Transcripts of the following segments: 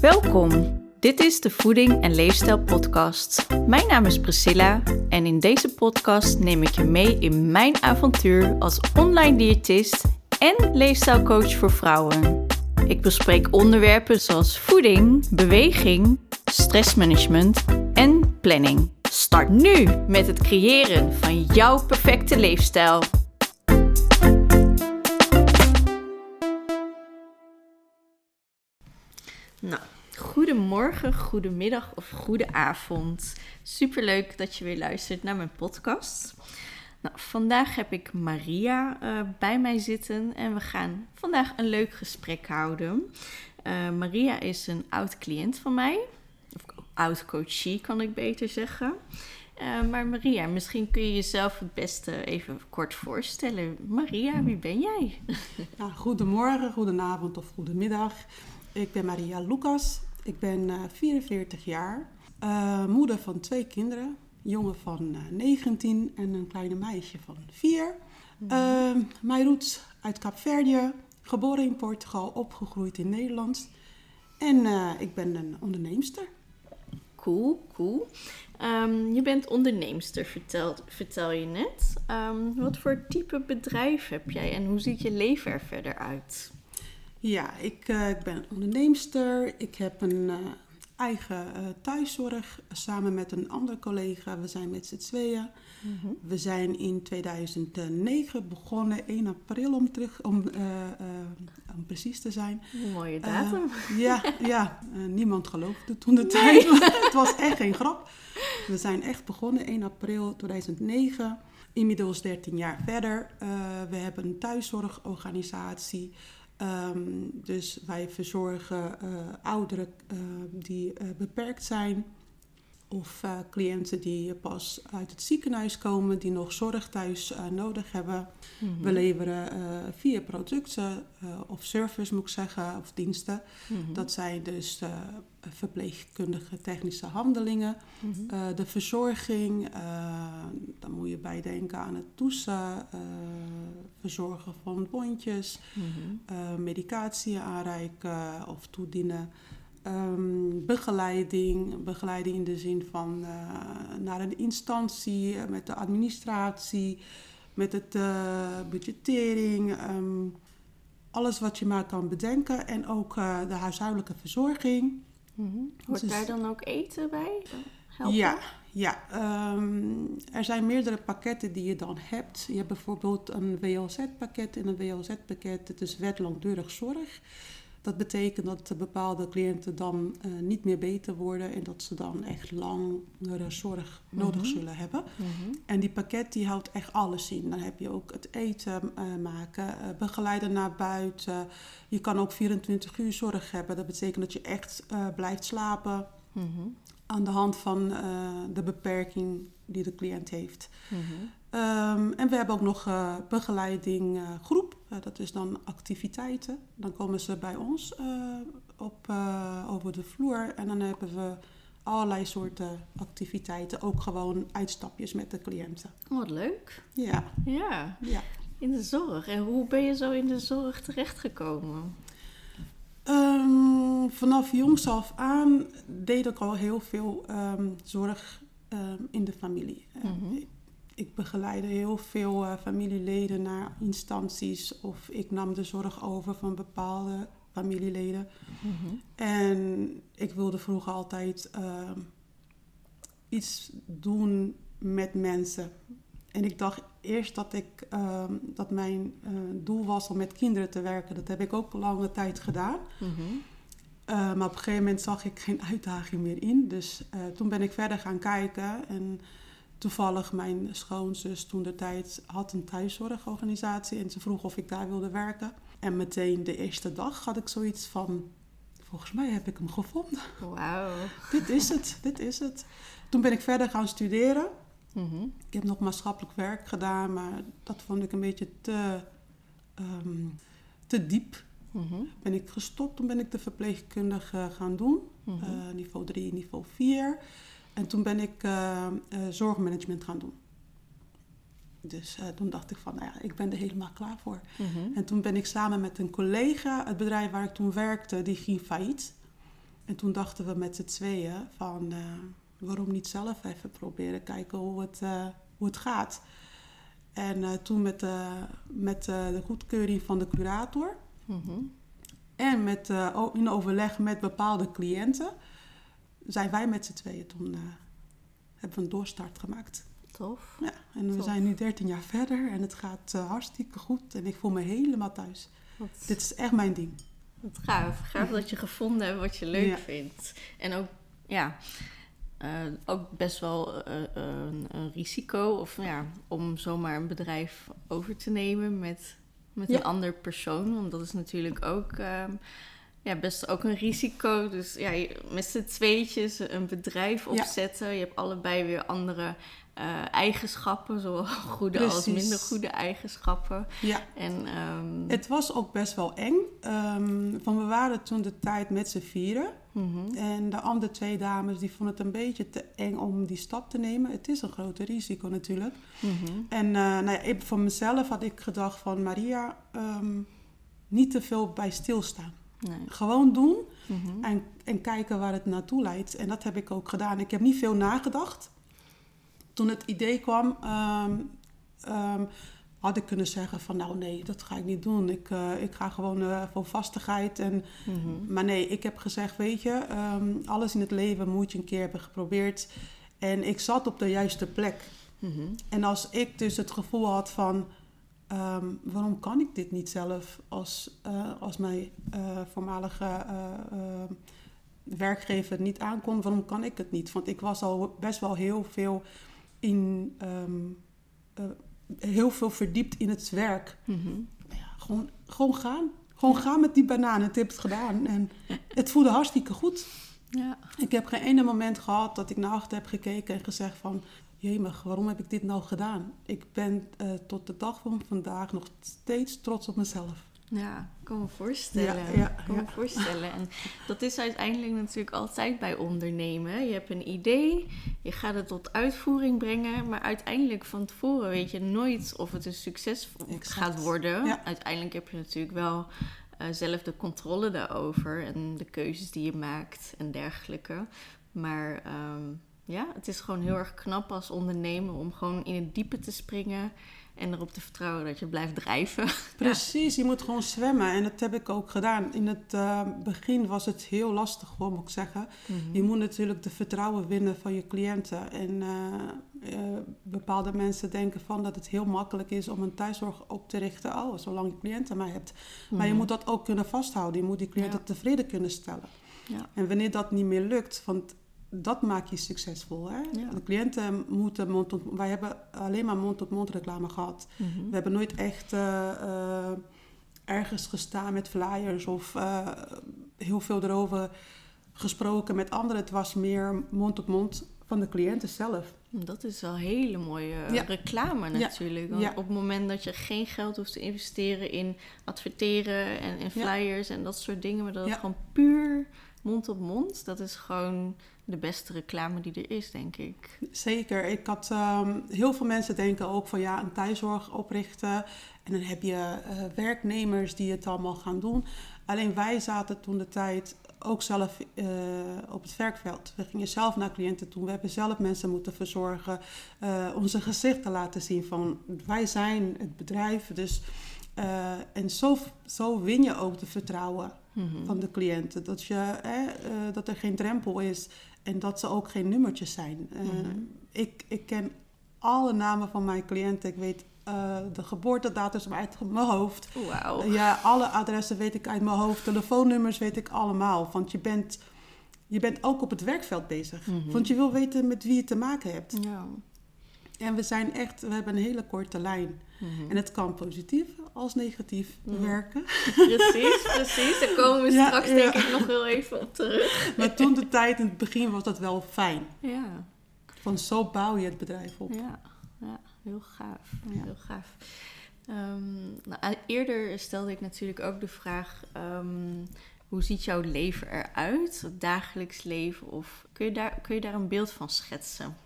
Welkom. Dit is de Voeding en Leefstijl Podcast. Mijn naam is Priscilla en in deze podcast neem ik je mee in mijn avontuur als online diëtist en leefstijlcoach voor vrouwen. Ik bespreek onderwerpen zoals voeding, beweging, stressmanagement en planning. Start nu met het creëren van jouw perfecte leefstijl. Nou, goedemorgen, goedemiddag of goede avond. Superleuk dat je weer luistert naar mijn podcast. Nou, vandaag heb ik Maria uh, bij mij zitten en we gaan vandaag een leuk gesprek houden. Uh, Maria is een oud cliënt van mij, of oud coachie kan ik beter zeggen. Uh, maar Maria, misschien kun je jezelf het beste even kort voorstellen. Maria, wie ben jij? Nou, goedemorgen, goedenavond of goedemiddag. Ik ben Maria Lucas. Ik ben uh, 44 jaar. Uh, moeder van twee kinderen. Jongen van uh, 19 en een kleine meisje van 4. Mm. mijn roots uit Kaapverdië. Geboren in Portugal, opgegroeid in Nederland. En eh, ik ben een onderneemster. Cool, cool. Um, je bent onderneemster, vertel, vertel je net. Um, wat voor type bedrijf heb jij en hoe ziet je leven er verder uit? Ja, ik, uh, ik ben onderneemster. Ik heb een uh, eigen uh, thuiszorg samen met een andere collega. We zijn met z'n tweeën. Mm-hmm. We zijn in 2009 begonnen, 1 april om, terug, om, om precies te zijn. Een mooie datum. ja, ja niemand geloofde toen de nee. tijd. Het was echt geen grap. We zijn echt begonnen 1 april 2009. Inmiddels 13 jaar verder. we hebben een thuiszorgorganisatie. Um, dus wij verzorgen uh, ouderen uh, die uh, beperkt zijn of cliënten die pas uit het ziekenhuis komen, die nog zorg thuis nodig hebben. Mm-hmm. We leveren vier producten of service moet ik zeggen, of diensten. Mm-hmm. Dat zijn dus verpleegkundige technische handelingen, mm-hmm. de verzorging, dan moet je bij denken aan het douchen, verzorgen van wondjes, uh, medicatie aanreiken of toedienen. Um, begeleiding, begeleiding in de zin van uh, naar een instantie, uh, met de administratie, met het budgettering, um, alles wat je maar kan bedenken. En ook de huishoudelijke verzorging. Mm-hmm. Hoort dus, daar dan ook eten bij? Helpen? Ja, ja, um, er zijn meerdere pakketten die je dan hebt. Je hebt bijvoorbeeld een WLZ-pakket en een WLZ-pakket. Het is wet langdurig zorg. Dat betekent dat bepaalde cliënten dan uh, niet meer beter worden en dat ze dan echt langere zorg nodig mm-hmm. zullen hebben. Mm-hmm. En die pakket die houdt echt alles in. Dan heb je ook het eten uh, maken, uh, begeleiden naar buiten. Je kan ook 24 uur zorg hebben. Dat betekent dat je echt blijft slapen. Aan de hand van de beperking die de cliënt heeft. Um, en we hebben ook nog begeleiding uh, groep. dat is dan activiteiten. Dan komen ze bij ons op, over de vloer en dan hebben we allerlei soorten activiteiten. Ook gewoon uitstapjes met de cliënten. Oh, wat leuk. Ja. Ja. ja. In de zorg. En hoe ben je zo in de zorg terechtgekomen? Um, vanaf jongs af aan deed ik al heel veel um, zorg um, in de familie. Ik, ik, begeleidde heel veel uh, familieleden naar instanties of ik nam de zorg over van bepaalde familieleden. Mm-hmm. En ik wilde vroeger altijd iets doen met mensen. En ik dacht eerst dat, ik, uh, dat mijn uh, doel was om met kinderen te werken. Dat heb ik ook lange tijd gedaan. Mm-hmm. uh, maar op een gegeven moment zag ik geen uitdaging meer in. Dus eh, toen ben ik verder gaan kijken. En toevallig mijn schoonzus toen de tijd had een thuiszorgorganisatie. En ze vroeg of ik daar wilde werken. En meteen de eerste dag had ik zoiets van... Volgens mij heb ik hem gevonden. Wauw. dit is het, dit is het. Toen ben ik verder gaan studeren. Mm-hmm. Ik heb nog maatschappelijk werk gedaan, maar dat vond ik een beetje te, um, te diep. Mm-hmm. Ben ik gestopt, toen ben ik de verpleegkundige gaan doen, mm-hmm. uh, niveau 3, niveau 4. En toen ben ik uh, uh, zorgmanagement gaan doen. Dus toen dacht ik van, nou ja, ik ben er helemaal klaar voor. En toen ben ik samen met een collega, het bedrijf waar ik toen werkte, die ging failliet. En toen dachten we met z'n tweeën van eh, waarom niet zelf even proberen kijken hoe het, eh, hoe het gaat. En eh, toen met, de met de goedkeuring van de curator Mhm. en met, eh, in overleg met bepaalde cliënten zijn wij met z'n tweeën toen eh, hebben we een doorstart gemaakt. Tof. Ja, en we zijn nu 13 jaar verder en het gaat eh, hartstikke goed en ik voel me helemaal thuis. Wat, Dit is echt mijn ding. wat gaaf. Gaaf dat je gevonden hebt wat je leuk Ja. vindt. En ook, ja, eh, ook best wel een, een risico of, ja, om zomaar een bedrijf over te nemen met, met Ja. een ander persoon. Want dat is natuurlijk ook... ja, best ook een risico. Dus ja, met z'n tweetjes een bedrijf Ja. opzetten. Je hebt allebei weer andere eh, eigenschappen, zowel goede als minder goede eigenschappen. Ja, En ehm, het was ook best wel eng. Van we waren toen de tijd met z'n vieren. mhm. En de andere twee dames die vonden het een beetje te eng om die stap te nemen. Het is een grote risico natuurlijk. Mhm. En eh, nou ja, ik- voor mezelf had ik gedacht van Maria, ehm, niet te veel bij stilstaan. Nee. Gewoon doen Mhm. en, en kijken waar het naartoe leidt. En dat heb ik ook gedaan. Ik heb niet veel nagedacht. Toen het idee kwam, ehm, ehm, had ik kunnen zeggen van nou nee, dat ga ik niet doen. Ik, eh, ik ga gewoon eh, voor vastigheid. En, Mhm. maar nee, ik heb gezegd, weet je, ehm, alles in het leven moet je een keer hebben geprobeerd. En ik zat op de juiste plek. Mhm. En als ik dus het gevoel had van, ehm, waarom kan ik dit niet zelf als, eh, als mijn eh, voormalige eh, werkgever het niet aankon, waarom kan ik het niet? Want ik was al best wel heel veel in, ehm, eh, heel veel verdiept in het werk. Mhm. Ja, gewoon, gewoon gaan. Gewoon gaan met die bananen. Ik heb het gedaan. En het voelde hartstikke goed. Ja. Ik heb geen ene moment gehad dat ik naar achter heb gekeken en gezegd van... Jemig, waarom heb ik dit nou gedaan? Ik ben eh, tot de dag van vandaag nog steeds trots op mezelf. Ja, ik kan me voorstellen. Ja, kan me voorstellen. En dat is uiteindelijk natuurlijk altijd bij ondernemen. Je hebt een idee, je gaat het tot uitvoering brengen, maar uiteindelijk van tevoren weet je nooit of het een succes Exact. gaat worden. Uiteindelijk heb je natuurlijk wel eh, zelf de controle daarover en de keuzes die je maakt en dergelijke. Maar ehm, ja, het is gewoon heel erg knap als ondernemer om gewoon in het diepe te springen en erop te vertrouwen dat je blijft drijven. Precies, je moet gewoon zwemmen. En dat heb ik ook gedaan. In het eh, begin was het heel lastig, hoor, moet ik zeggen. Mhm. Je moet natuurlijk de vertrouwen winnen van je cliënten. En eh, eh, bepaalde mensen denken van dat het heel makkelijk is om een thuiszorg op te richten. Oh, zolang je cliënten maar hebt. Maar je Mhm. moet dat ook kunnen vasthouden. Je moet die cliënten Ja. tevreden kunnen stellen. Ja. En wanneer dat niet meer lukt, want dat maakt je succesvol. Hè? Ja. De cliënten moeten mond tot Wij hebben alleen maar mond-tot-mond reclame gehad. Mhm. We hebben nooit echt eh, eh, ergens gestaan met flyers of eh, heel veel erover gesproken met anderen. Het was meer mond-tot-mond van de cliënten zelf. Dat is wel hele mooie Ja. reclame natuurlijk. Ja. op het moment dat je geen geld hoeft te investeren in adverteren en in flyers en dat soort dingen, maar dat het gewoon puur mond op mond, dat is gewoon de beste reclame die er is, denk ik. Zeker. Ik had ehm, heel veel mensen denken ook van ja, een thuiszorg oprichten. En dan heb je eh, werknemers die het allemaal gaan doen. Alleen wij zaten toen de tijd ook zelf eh, op het werkveld. We gingen zelf naar cliënten toe. We hebben zelf mensen moeten verzorgen. eh, onze gezichten laten zien van wij zijn het bedrijf. Dus, en zo, zo win je ook de vertrouwen Mhm. van de cliënten. Dat, je, hè, eh, dat er geen drempel is en dat ze ook geen nummertjes zijn. Eh, Mhm. ik, ik ken alle namen van mijn cliënten. Ik weet eh, de geboortedatums uit mijn hoofd. Wauw. Ja, alle adressen weet ik uit mijn hoofd. Telefoonnummers weet ik allemaal. Want je bent, je bent ook op het werkveld bezig. Mhm. Want je wil weten met wie je te maken hebt. Ja. En we zijn echt, we hebben een hele korte lijn. Mhm. En het kan positief als negatief Mhm. werken. Precies, precies. Daar komen we Ja, straks ja. denk ik nog heel even op terug. Maar toen de tijd in het begin was dat wel fijn. Ja. Van zo bouw je het bedrijf op. Ja, ja heel gaaf. Ja. Heel gaaf. Ehm, nou, eerder stelde ik natuurlijk ook de vraag: ehm, hoe ziet jouw leven eruit? Het dagelijks leven? Of kun je daar, kun je daar een beeld van schetsen?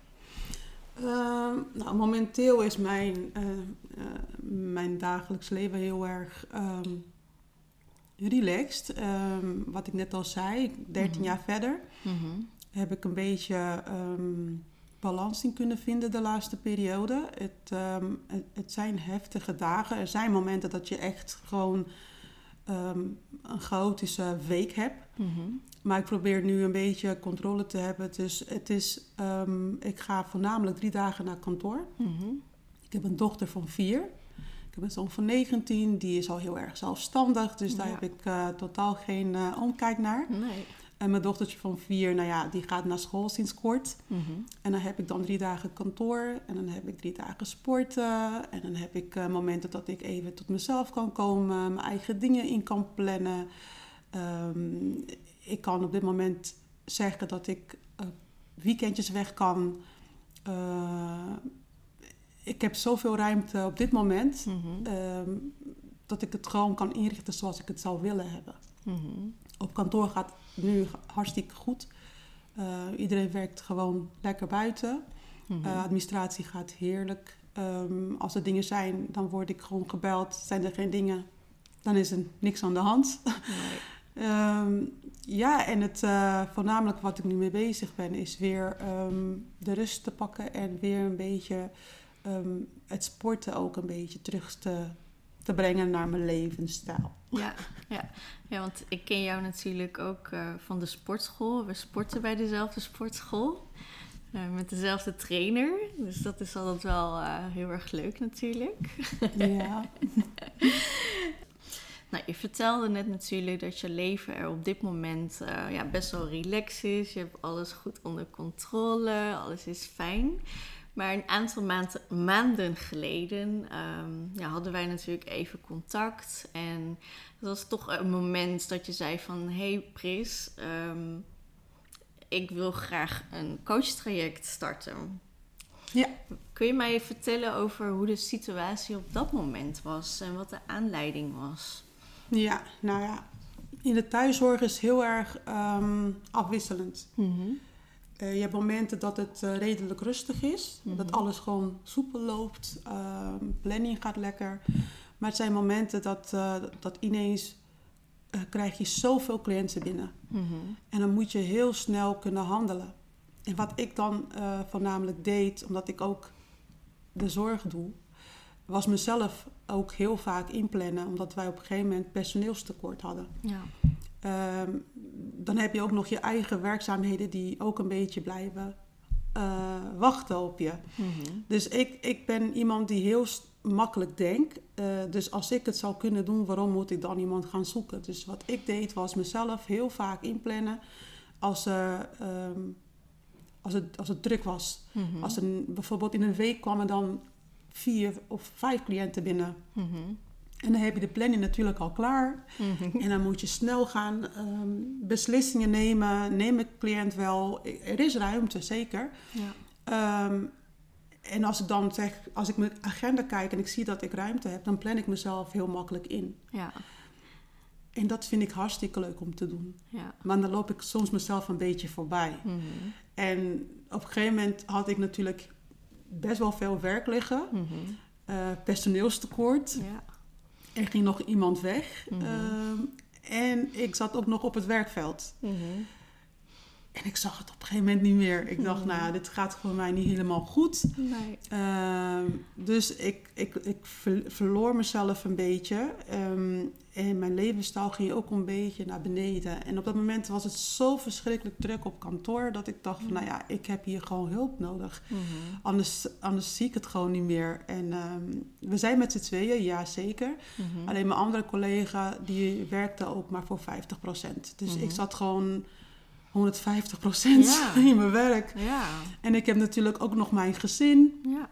Ehm, nou, momenteel is mijn, eh, eh, mijn dagelijks leven heel erg, ehm, relaxed. Ehm, wat ik net al zei, 13 Mhm. jaar verder Mhm. heb ik een beetje balans in kunnen vinden de laatste periode. Het, het, het zijn heftige dagen. Er zijn momenten dat je echt gewoon ehm, een chaotische week hebt. Mhm. Maar ik probeer nu een beetje controle te hebben. Dus het is, ehm, ik ga voornamelijk drie dagen naar kantoor. Mhm. Ik heb een dochter van vier. Ik heb een zoon van 19, die is al heel erg zelfstandig. Dus daar Ja. heb ik eh, totaal geen eh, omkijk naar. Nee. En mijn dochtertje van vier, nou ja, die gaat naar school sinds kort. Mhm. En dan heb ik dan drie dagen kantoor. En dan heb ik drie dagen sporten. En dan heb ik eh, momenten dat ik even tot mezelf kan komen. Mijn eigen dingen in kan plannen. Ehm, ik kan op dit moment zeggen dat ik eh, weekendjes weg kan. Eh, ik heb zoveel ruimte op dit moment. Mhm. ehm, dat ik het gewoon kan inrichten zoals ik het zou willen hebben. Mhm. Op kantoor gaat nu hartstikke goed. Eh, iedereen werkt gewoon lekker buiten. Uh, administratie gaat heerlijk. Ehm, als er dingen zijn, dan word ik gewoon gebeld. Zijn er geen dingen, dan is er niks aan de hand. Nee. Ehm, ja, en het eh, voornamelijk wat ik nu mee bezig ben, is weer ehm, de rust te pakken en weer een beetje het sporten ook een beetje terug te, te brengen naar mijn levensstijl. Ja, ja. ja, want ik ken jou natuurlijk ook eh, van de sportschool. We sporten bij dezelfde sportschool. eh, met dezelfde trainer. Dus dat is altijd wel eh, heel erg leuk natuurlijk. Ja. Nou, je vertelde net natuurlijk dat je leven er op dit moment ja, best wel relaxed is. Je hebt alles goed onder controle, alles is fijn. Maar een aantal maand- maanden geleden ehm, ja, hadden wij natuurlijk even contact. En dat was toch een moment dat je zei van... hey Pris, ehm, ik wil graag een coachtraject starten. Ja. Kun je mij vertellen over hoe de situatie op dat moment was en wat de aanleiding was? ja, nou ja. In de thuiszorg is heel erg ehm, afwisselend. Eh, je hebt momenten dat het eh, redelijk rustig is. Mhm. Dat alles gewoon soepel loopt. ehm, planning gaat lekker. Maar het zijn momenten dat, eh, dat ineens krijg je zoveel cliënten binnen. Mhm. En dan moet je heel snel kunnen handelen. En wat ik dan voornamelijk deed, omdat ik ook de zorg doe, was mezelf ook heel vaak inplannen. Omdat wij op een gegeven moment personeelstekort hadden. Ja. Ehm, dan heb je ook nog je eigen werkzaamheden die ook een beetje blijven eh, wachten op je. Mhm. Dus ik, ik ben iemand die heel makkelijk denkt. Eh, dus als ik het zou kunnen doen, waarom moet ik dan iemand gaan zoeken? Dus wat ik deed was mezelf heel vaak inplannen als, er, ehm, als, het, als het druk was. Mhm. Als er bijvoorbeeld in een week kwamen dan vier of vijf cliënten binnen. Mhm. En dan heb je de planning natuurlijk al klaar. Mhm. En dan moet je snel gaan ehm, beslissingen nemen. Neem ik cliënt wel? Er is ruimte, zeker. Ja. Ehm, en als ik dan zeg, als ik mijn agenda kijk en ik zie dat ik ruimte heb, dan plan ik mezelf heel makkelijk in. Ja. En dat vind ik hartstikke leuk om te doen. Ja. Maar dan loop ik soms mezelf een beetje voorbij. Mhm. En op een gegeven moment had ik natuurlijk best wel veel werk liggen. Eh, personeelstekort. Ja. Er ging nog iemand weg. Mhm. Ehm, en ik zat ook nog op het werkveld. Mhm. En ik zag het op een gegeven moment niet meer. Ik dacht, Mhm. nou, ja, dit gaat voor mij niet helemaal goed. Nee. Ehm, dus ik, ik, ik ver- verloor mezelf een beetje. Ehm, en mijn levensstijl ging ook een beetje naar beneden. En op dat moment was het zo verschrikkelijk druk op kantoor... dat ik dacht van, nou ja, ik heb hier gewoon hulp nodig. Mhm. Anders, anders zie ik het gewoon niet meer. En ehm, we zijn met z'n tweeën, ja zeker. Mhm. Alleen mijn andere collega, die werkte ook maar voor 50%. Dus Mhm. ik zat gewoon 150% Ja. in mijn werk. Ja. En ik heb natuurlijk ook nog mijn gezin. Ja.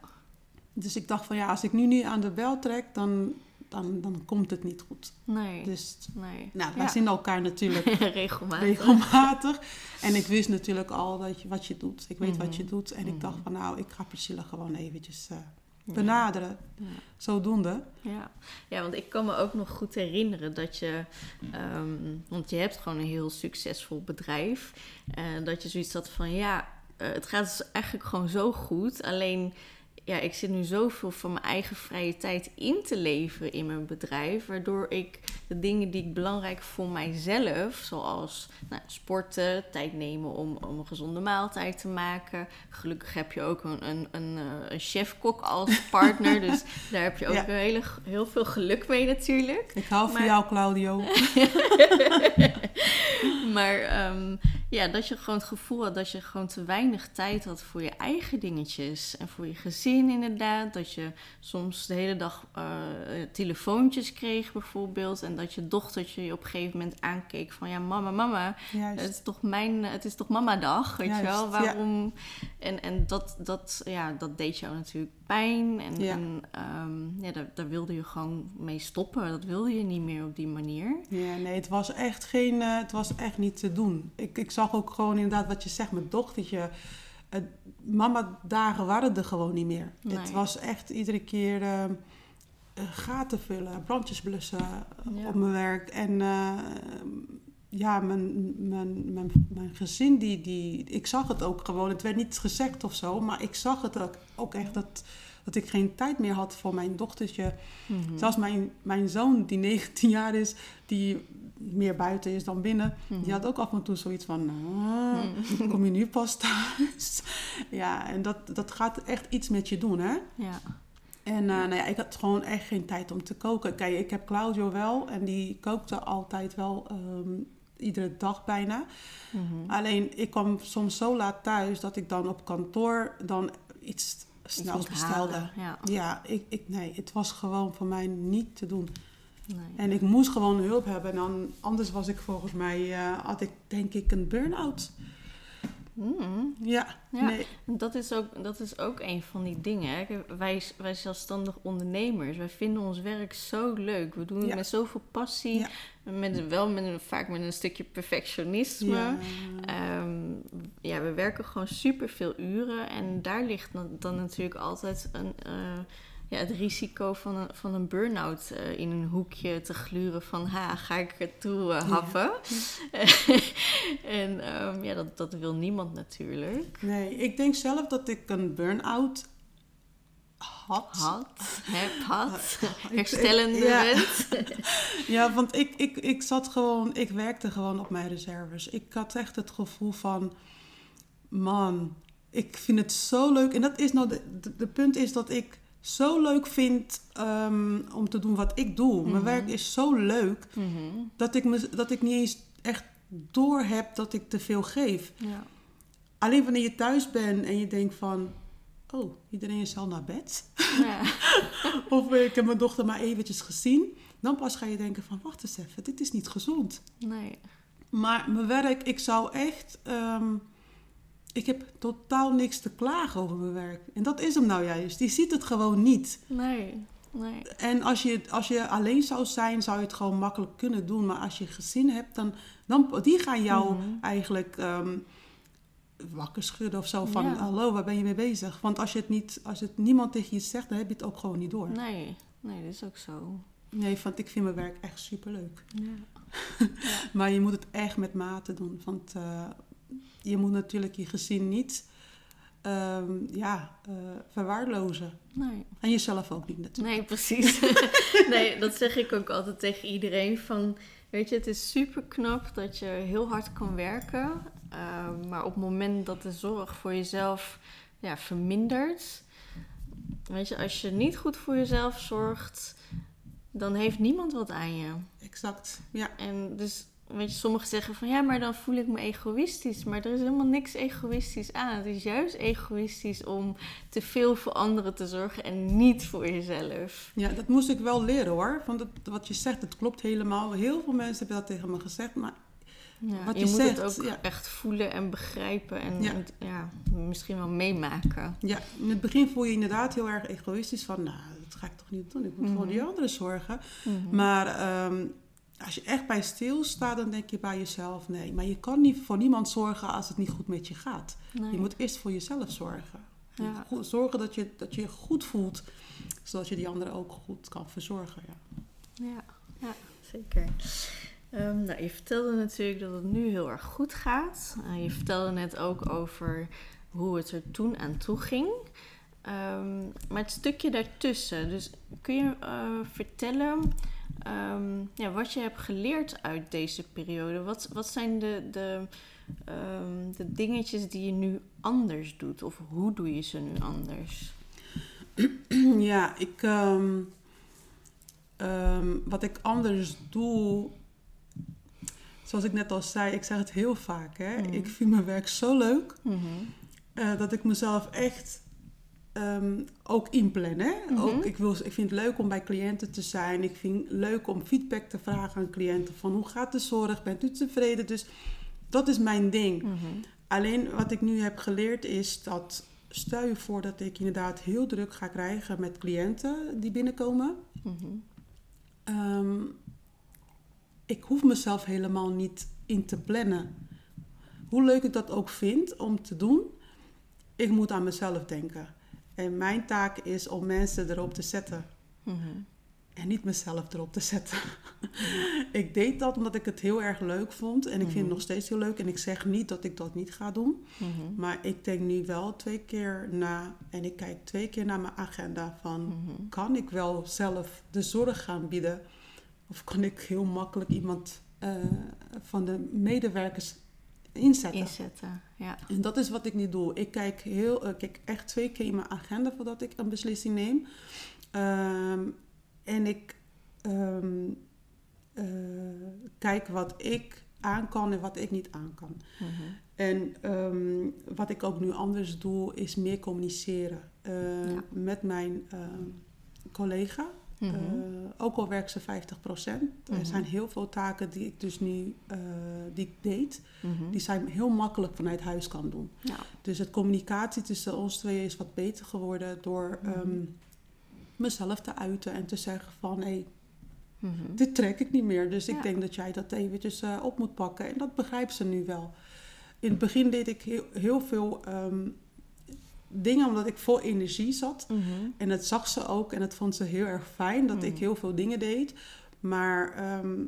Dus ik dacht van ja, als ik nu niet aan de bel trek, dan, dan, dan komt het niet goed. Nee. Dus nee. nou, wij zien elkaar natuurlijk Regelmatig. regelmatig. En ik wist natuurlijk al dat je, wat je doet. Ik weet wat Mhm. je doet. En Mhm. ik dacht van nou, ik ga Priscilla gewoon eventjes eh. Benaderen. Ja. Zodoende. Ja. ja, want ik kan me ook nog goed herinneren dat je, ehm, want je hebt gewoon een heel succesvol bedrijf, dat je zoiets had van ja, eh, het gaat dus eigenlijk gewoon zo goed, alleen ja, ik zit nu zoveel van mijn eigen vrije tijd in te leveren in mijn bedrijf. Waardoor ik de dingen die ik belangrijk voor mijzelf, zoals nou, sporten, tijd nemen om, om een gezonde maaltijd te maken. Gelukkig heb je ook een, een, een, eh, een chefkok als partner. dus daar heb je ook Ja. hele, heel veel geluk mee natuurlijk. Ik hou van jou, Claudio. Maar ehm, ja, dat je gewoon het gevoel had dat je gewoon te weinig tijd had voor je eigen dingetjes. En voor je gezin inderdaad. Dat je soms de hele dag eh, telefoontjes kreeg bijvoorbeeld. En dat je dochtertje je op een gegeven moment aankeek van... Ja, mama, mama, Juist. het is toch mijn, het is toch mama-dag, weet je wel? ja. Waarom? En, en dat, dat, ja, dat deed jou natuurlijk pijn. En, Ja. en ehm, ja, daar, daar wilde je gewoon mee stoppen. Dat wilde je niet meer op die manier. Ja, nee, het was echt geen, eh, het was echt niet te doen. Ik, ik zag ook gewoon inderdaad wat je zegt, mijn dochtertje. Het, mama-dagen waren er gewoon niet meer. Nee. Het was echt iedere keer eh, eh, gaten vullen, brandjes blussen Ja. op mijn werk. En eh, ja, mijn, mijn, mijn, mijn gezin, die, die, ik zag het ook gewoon. Het werd niet gezegd of zo, maar ik zag het ook, ook echt dat, dat ik geen tijd meer had voor mijn dochtertje. Mhm. Zelfs mijn, mijn zoon, die 19 jaar is, die meer buiten is dan binnen, Mhm. die had ook af en toe zoiets van: ah, kom je nu pas thuis? ja, en dat, dat gaat echt iets met je doen, hè? Ja. En eh, nou ja, ik had gewoon echt geen tijd om te koken. Kijk, ik heb Claudio wel en die kookte altijd wel ehm, iedere dag bijna. Mhm. Alleen ik kwam soms zo laat thuis dat ik dan op kantoor dan iets snels moet bestelde. Ja. Ja, ik, ik, nee, het was gewoon voor mij niet te doen. Nee. En ik moest gewoon hulp hebben. En dan, anders was ik volgens mij, eh, had ik denk ik een burn-out. Mm. Ja, Ja. nee. Dat is, ook, dat is ook een van die dingen. Wij, wij zelfstandig ondernemers, wij vinden ons werk zo leuk. We doen het Ja. met zoveel passie. Ja. Met, wel met een, vaak met een stukje perfectionisme. Ja. Ehm, ja, we werken gewoon super veel uren. En daar ligt dan, dan natuurlijk altijd een, eh, ja, het risico van een, van een burn-out eh, in een hoekje te gluren van ha, ga ik het toe eh, happen. en ehm, ja, dat, dat wil niemand natuurlijk. nee, ik denk zelf dat ik een burn-out had. Had, heb, had, herstellende ik- ja. Ja, want ik, ik, ik zat gewoon, ik werkte gewoon op mijn reserves. Ik had echt het gevoel van, man, ik vind het zo leuk. En dat is nou, de, de, de punt is dat ik zo leuk vind ehm, om te doen wat ik doe. Mijn Mhm. werk is zo leuk Mhm. dat ik, me, dat ik niet eens echt door heb dat ik te veel geef. Ja. Alleen wanneer je thuis bent en je denkt van, oh, iedereen is al naar bed. Ja. Of ik heb mijn dochter maar eventjes gezien. Dan pas ga je denken van, wacht eens even, dit is niet gezond. Nee. Maar mijn werk, ik zou echt... ehm, ik heb totaal niks te klagen over mijn werk. En dat is hem nou juist. Die ziet het gewoon niet. Nee. Nee. En als je, als je alleen zou zijn, zou je het gewoon makkelijk kunnen doen. Maar als je gezin hebt, dan, dan die gaan jou Mhm. eigenlijk ehm, wakker schudden of zo. Van, Ja. hallo, waar ben je mee bezig? Want als je het, niet, als het niemand tegen je zegt, dan heb je het ook gewoon niet door. Nee. Nee, dat is ook zo. Nee, want ik vind mijn werk echt superleuk. Ja. Maar je moet het echt met mate doen. Want eh, je moet natuurlijk je gezin niet ehm, ja, eh, verwaarlozen. Nee. En jezelf ook niet natuurlijk. Nee, precies. nee, dat zeg ik ook altijd tegen iedereen. Van, weet je, het is super knap dat je heel hard kan werken. eh, maar op het moment dat de zorg voor jezelf ja, vermindert. Weet je, als je niet goed voor jezelf zorgt, dan heeft niemand wat aan je. Exact, ja. En dus, weet je, sommigen zeggen van ja, maar dan voel ik me egoïstisch. Maar er is helemaal niks egoïstisch aan. Het is juist egoïstisch om te veel voor anderen te zorgen en niet voor jezelf. Ja, dat moest ik wel leren hoor. Want het, wat je zegt, het klopt helemaal. Heel veel mensen hebben dat tegen me gezegd. Maar Ja, Wat je, je moet zegt, het ook ja. echt voelen en begrijpen en Ja. en ja, misschien wel meemaken. ja, in het begin voel je inderdaad heel erg egoïstisch. Van, nou, dat ga ik toch niet doen. Ik moet voor Mhm. die anderen zorgen. Mhm. Maar ehm, als je echt bij stilstaat, dan denk je bij jezelf... Nee, maar je kan niet voor niemand zorgen als het niet goed met je gaat. Nee. Je moet eerst voor jezelf zorgen. Ja. zorgen dat je, dat je je goed voelt, zodat je die anderen ook goed kan verzorgen. Ja. Ja, ja zeker. Ehm, nou, je vertelde natuurlijk dat het nu heel erg goed gaat. Eh, je vertelde net ook over hoe het er toen aan toe ging. Ehm, maar het stukje daartussen. Dus kun je eh, vertellen ehm, ja, wat je hebt geleerd uit deze periode? Wat, wat zijn de, de, ehm, de dingetjes die je nu anders doet? Of hoe doe je ze nu anders? Ja, ik, ehm, wat ik anders doe, zoals ik net al zei, ik zeg het heel vaak. Hè? Mhm. Ik vind mijn werk zo leuk Mhm. eh, dat ik mezelf echt ehm, ook inplan. Hè? Mhm. ook, ik, wil, ik vind het leuk om bij cliënten te zijn. Ik vind het leuk om feedback te vragen aan cliënten. Van hoe gaat de zorg? Bent u tevreden? Dus dat is mijn ding. Mhm. Alleen wat ik nu heb geleerd is dat... Stel je voor dat ik inderdaad heel druk ga krijgen met cliënten die binnenkomen. Mhm. Ehm, ik hoef mezelf helemaal niet in te plannen. Hoe leuk ik dat ook vind om te doen, ik moet aan mezelf denken. En mijn taak is om mensen erop te zetten. Mhm. En niet mezelf erop te zetten. ik deed dat omdat ik het heel erg leuk vond. En ik vind het nog steeds heel leuk. En ik zeg niet dat ik dat niet ga doen. Mhm. Maar ik denk nu wel twee keer na. En ik kijk twee keer naar mijn agenda van... Mhm. kan ik wel zelf de zorg gaan bieden? Of kan ik heel makkelijk iemand eh, van de medewerkers inzetten? Inzetten, ja. En dat is wat ik niet doe. Ik kijk, heel, ik kijk echt twee keer in mijn agenda voordat ik een beslissing neem. Ehm, en ik ehm, eh, kijk wat ik aan kan en wat ik niet aan kan. Mhm. En ehm, wat ik ook nu anders doe, is meer communiceren eh, Ja. met mijn collega. Mhm. Eh, ook al werkt ze 50%. Mhm. Er zijn heel veel taken die ik dus nu eh, die ik deed, Mhm. die zij heel makkelijk vanuit huis kan doen. Ja. Dus het communicatie tussen ons twee is wat beter geworden door Mhm. ehm, mezelf te uiten en te zeggen van hé, Mhm. dit trek ik niet meer. Dus Ja. ik denk dat jij dat eventjes eh, op moet pakken. En dat begrijpt ze nu wel. In het begin deed ik heel, heel veel ehm, dingen omdat ik vol energie zat. Mhm. En dat zag ze ook en dat vond ze heel erg fijn dat ik Mhm. heel veel dingen deed. Maar ehm,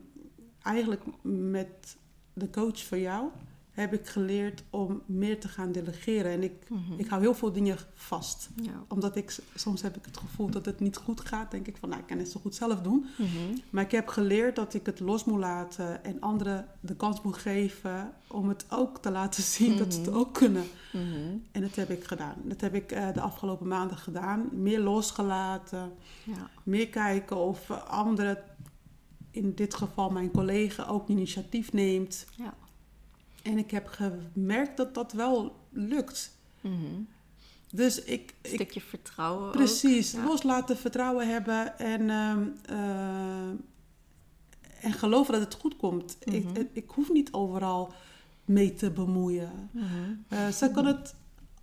eigenlijk met de coach van jou heb ik geleerd om meer te gaan delegeren. En ik, Mhm. ik hou heel veel dingen vast. Ja. Omdat ik soms heb ik het gevoel dat het niet goed gaat. Denk ik van, nou, ik kan het zo goed zelf doen. Mhm. Maar ik heb geleerd dat ik het los moet laten en anderen de kans moet geven om het ook te laten zien dat ze het Mhm. ook kunnen. En dat heb ik gedaan. Dat heb ik eh, de afgelopen maanden gedaan. Meer losgelaten, Ja. meer kijken of anderen, in dit geval mijn collega, ook initiatief neemt. Ja. En ik heb gemerkt dat dat wel lukt. Mhm. Dus ik, Een ik stukje vertrouwen ook. Precies, Ja. loslaten, vertrouwen hebben en, ehm, eh, en geloven dat het goed komt. ik, Mhm. ik, ik hoef niet overal mee te bemoeien. Mhm. Eh, ze kan het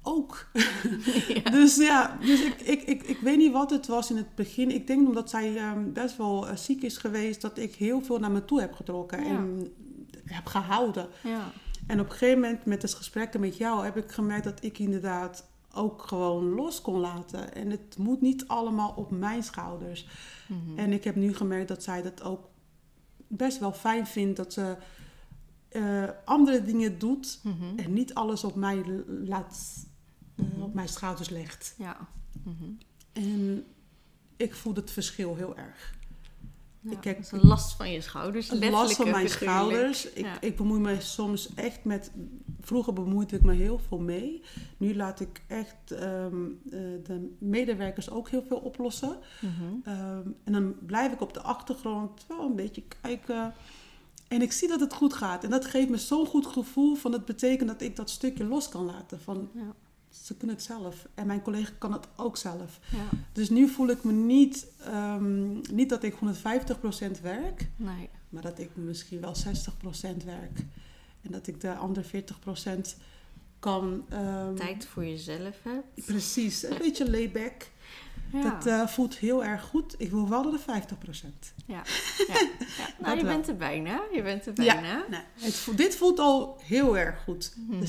ook. ja. Dus ja, dus ik, ik, ik, ik weet niet wat het was in het begin. Ik denk omdat zij ehm, best wel eh, ziek is geweest, dat ik heel veel naar me toe heb getrokken Ja. en heb gehouden. ja. En op een gegeven moment met de gesprekken met jou heb ik gemerkt dat ik inderdaad ook gewoon los kon laten. En het moet niet allemaal op mijn schouders. Mhm. En ik heb nu gemerkt dat zij dat ook best wel fijn vindt dat ze eh, andere dingen doet Mhm. en niet alles op mij laat, eh, Mhm. op mijn schouders legt. Ja. En ik voel het verschil heel erg. Ja, Ik heb- dat is een last van je schouders. Een last van mijn figuurlijk. schouders. Ik, Ja. ik bemoei me soms echt met. Vroeger bemoeide ik me heel veel mee. Nu laat ik echt ehm, eh, de medewerkers ook heel veel oplossen. Mhm. Ehm, en dan blijf ik op de achtergrond wel een beetje kijken. En ik zie dat het goed gaat. En dat geeft me zo'n goed gevoel. Van het betekent dat ik dat stukje los kan laten. Van Ja. Ze kunnen het zelf. En mijn collega kan het ook zelf. ja. Dus nu voel ik me niet, ehm, niet dat ik 150% werk. Nee. Maar dat ik misschien wel 60% werk. En dat ik de andere 40% kan... ehm, Tijd voor jezelf hebt. Precies, een beetje layback. Ja. Dat eh, voelt heel erg goed. Ik wil wel de 50%. ja. ja. ja. Nou, je wel. bent er bijna. Je bent er bijna. Nee, het voelt, dit voelt al heel erg goed, Mhm. de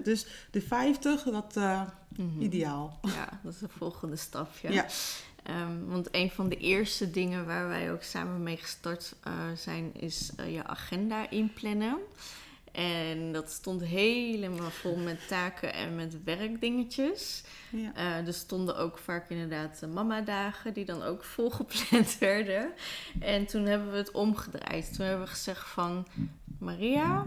60%. Dus de 50, dat eh, Mhm. ideaal. Ja, dat is de volgende stap. Ja. Ja. Ehm, want een van de eerste dingen waar wij ook samen mee gestart eh, zijn, is je agenda inplannen. En dat stond helemaal vol met taken en met werkdingetjes. Ja. Eh, er stonden ook vaak inderdaad mama-dagen die dan ook volgepland werden. En toen hebben we het omgedraaid. Toen hebben we gezegd van... Maria,